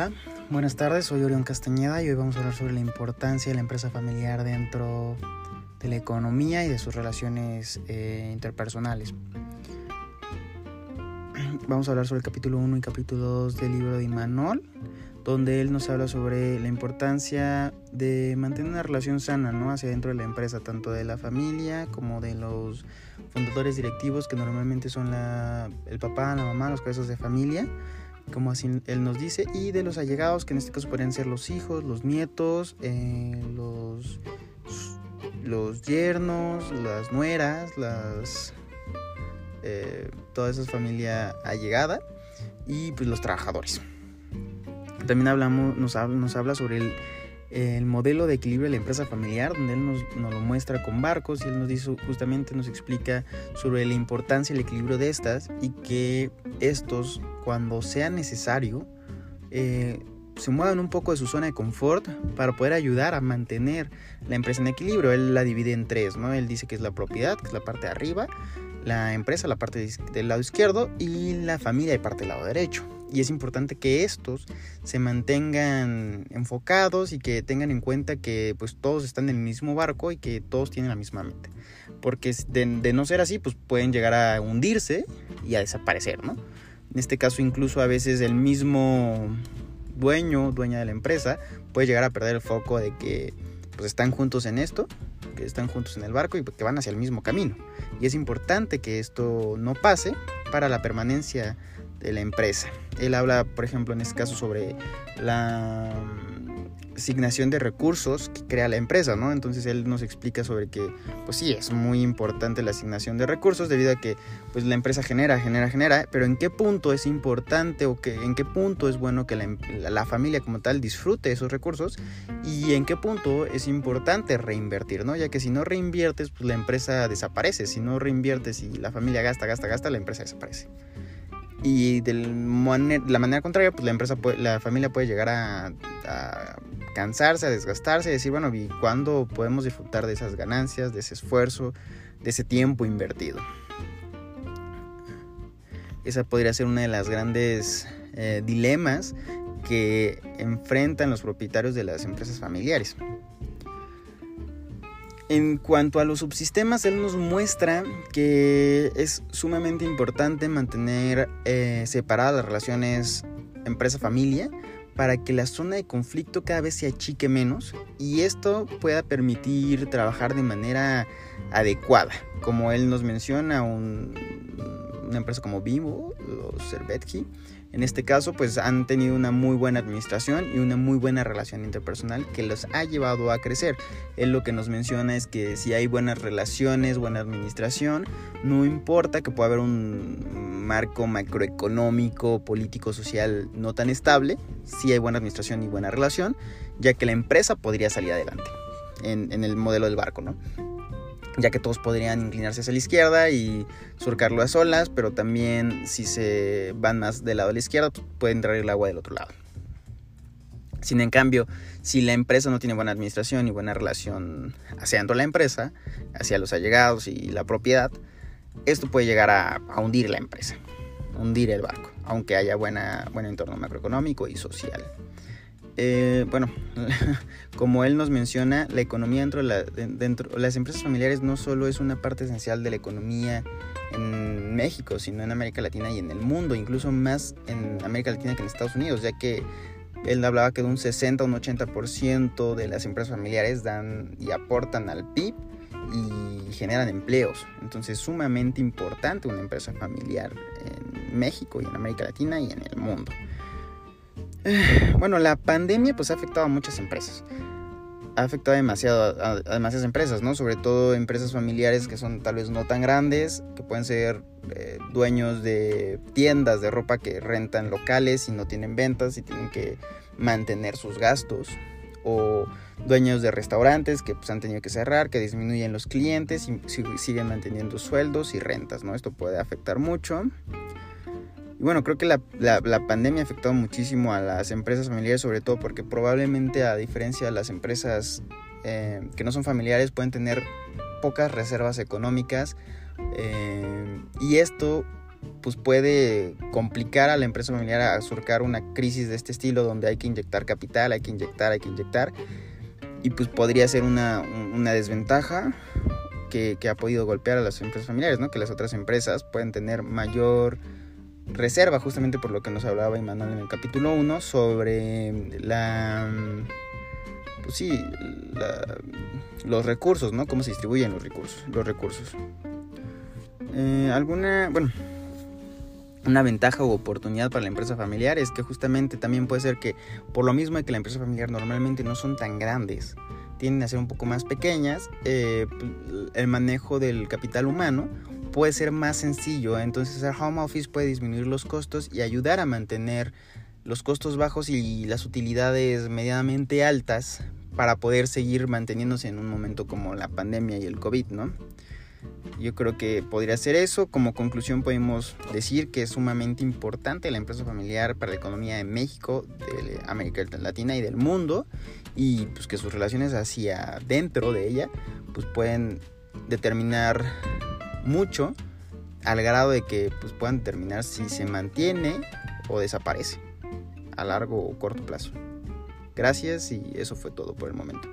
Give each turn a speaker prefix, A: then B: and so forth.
A: Hola, buenas tardes, soy Orión Castañeda y hoy vamos a hablar sobre la importancia de la empresa familiar dentro de la economía y de sus relaciones eh, interpersonales. Vamos a hablar sobre el capítulo 1 y capítulo 2 del libro de Imanol, donde él nos habla sobre la importancia de mantener una relación sana ¿no? hacia dentro de la empresa, tanto de la familia como de los fundadores directivos, que normalmente son la, el papá, la mamá, los cabezas de familia como así él nos dice, y de los allegados, que en este caso podrían ser los hijos, los nietos, eh, los, los yernos, las nueras, las, eh, toda esa familia allegada, y pues los trabajadores. También hablamos, nos, nos habla sobre el el modelo de equilibrio de la empresa familiar, donde él nos, lo muestra con barcos y él nos dice justamente nos explica sobre la importancia del equilibrio de estas y que estos, cuando sea necesario, eh, se muevan un poco de su zona de confort para poder ayudar a mantener la empresa en equilibrio. Él la divide en tres, ¿no? Él dice que es la propiedad, que es la parte de arriba, la empresa, la parte del lado izquierdo y la familia, la parte del lado derecho y es importante que estos se mantengan enfocados y que tengan en cuenta que pues todos están en el mismo barco y que todos tienen la misma meta. Porque de, no ser así, pues pueden llegar a hundirse y a desaparecer, ¿no? En este caso incluso a veces el mismo dueño, dueña de la empresa, puede llegar a perder el foco de que pues están juntos en esto, que están juntos en el barco y que van hacia el mismo camino. Y es importante que esto no pase para la permanencia de la empresa. Él habla, por ejemplo, en este caso sobre la asignación de recursos que crea la empresa, ¿no? Entonces él nos explica sobre que, pues sí, es muy importante la asignación de recursos debido a que, pues la empresa genera, genera, genera, pero en qué punto es importante o que, en qué punto es bueno que la, em, la familia como tal disfrute esos recursos y en qué punto es importante reinvertir, ¿no? Ya que si no reinviertes, pues la empresa desaparece, si no reinviertes y la familia gasta, gasta, gasta, la empresa desaparece. Y de la manera contraria, pues la empresa, la familia puede llegar a, cansarse, a desgastarse, y decir, bueno, ¿y cuándo podemos disfrutar de esas ganancias, de ese esfuerzo, de ese tiempo invertido? Esa podría ser una de las grandes eh, dilemas que enfrentan los propietarios de las empresas familiares. En cuanto a los subsistemas, él nos muestra que es sumamente importante mantener eh, separadas las relaciones empresa-familia para que la zona de conflicto cada vez se achique menos y esto pueda permitir trabajar de manera adecuada. Como él nos menciona, una empresa como Bimbo o Servetki en este caso, pues han tenido una muy buena administración y una muy buena relación interpersonal que los ha llevado a crecer. Él lo que nos menciona es que si hay buenas relaciones, buena administración, no importa que pueda haber un marco macroeconómico, político, social no tan estable, si hay buena administración y buena relación, ya que la empresa podría salir adelante en, en el modelo del barco, ¿no? Ya que todos podrían inclinarse hacia la izquierda y surcarlo a solas, pero también si se van más del lado de la izquierda, pues, puede entrar el agua del otro lado. Sin en cambio, si la empresa no tiene buena administración y buena relación hacia la empresa, hacia los allegados y la propiedad, esto puede llegar a, hundir la empresa, hundir el barco, aunque haya buena, buen entorno macroeconómico y social. Eh, bueno, como él nos menciona, la economía dentro de, la, las empresas familiares no solo es una parte esencial de la economía en México, sino en América Latina y en el mundo, incluso más en América Latina que en Estados Unidos, ya que él hablaba que de un 60 a un 80% de las empresas familiares dan y aportan al PIB y generan empleos. Entonces es sumamente importante una empresa familiar en México y en América Latina y en el mundo. Bueno, la pandemia pues ha afectado a muchas empresas. Ha afectado a, demasiadas empresas, ¿no? Sobre todo empresas familiares que son tal vez no tan grandes, que pueden ser eh, dueños de tiendas de ropa que rentan locales y no tienen ventas y tienen que mantener sus gastos. O dueños de restaurantes que pues, han tenido que cerrar, que disminuyen los clientes y siguen manteniendo sueldos y rentas, ¿no? Esto puede afectar mucho. Y bueno, creo que la, la, pandemia ha afectado muchísimo a las empresas familiares, sobre todo porque probablemente a diferencia de las empresas eh, que no son familiares, pueden tener pocas reservas económicas. Eh, y esto pues puede complicar a la empresa familiar a surcar una crisis de este estilo donde hay que inyectar capital, hay que inyectar, hay que inyectar y pues podría ser una, desventaja que, ha podido golpear a las empresas familiares, ¿no? Que las otras empresas pueden tener mayor reserva, justamente por lo que nos hablaba Imanol en el capítulo 1, sobre la... Pues sí, los recursos, ¿no? Cómo se distribuyen los recursos. Los recursos. Eh, alguna, bueno, una ventaja u oportunidad para la empresa familiar es que justamente también puede ser que por lo mismo de que la empresa familiar normalmente no son tan grandes, tienden a ser un poco más pequeñas, eh, el manejo del capital humano puede ser más sencillo, entonces el home office puede disminuir los costos y ayudar a mantener los costos bajos y las utilidades medianamente altas para poder seguir manteniéndose en un momento como la pandemia y el COVID, ¿no? Yo creo que podría ser eso. Como conclusión podemos decir que es sumamente importante la empresa familiar para la economía de México, de América Latina y del mundo y pues que sus relaciones hacia dentro de ella pues pueden determinar mucho al grado de que pues puedan determinar si se mantiene o desaparece a largo o corto plazo. Gracias y eso fue todo por el momento.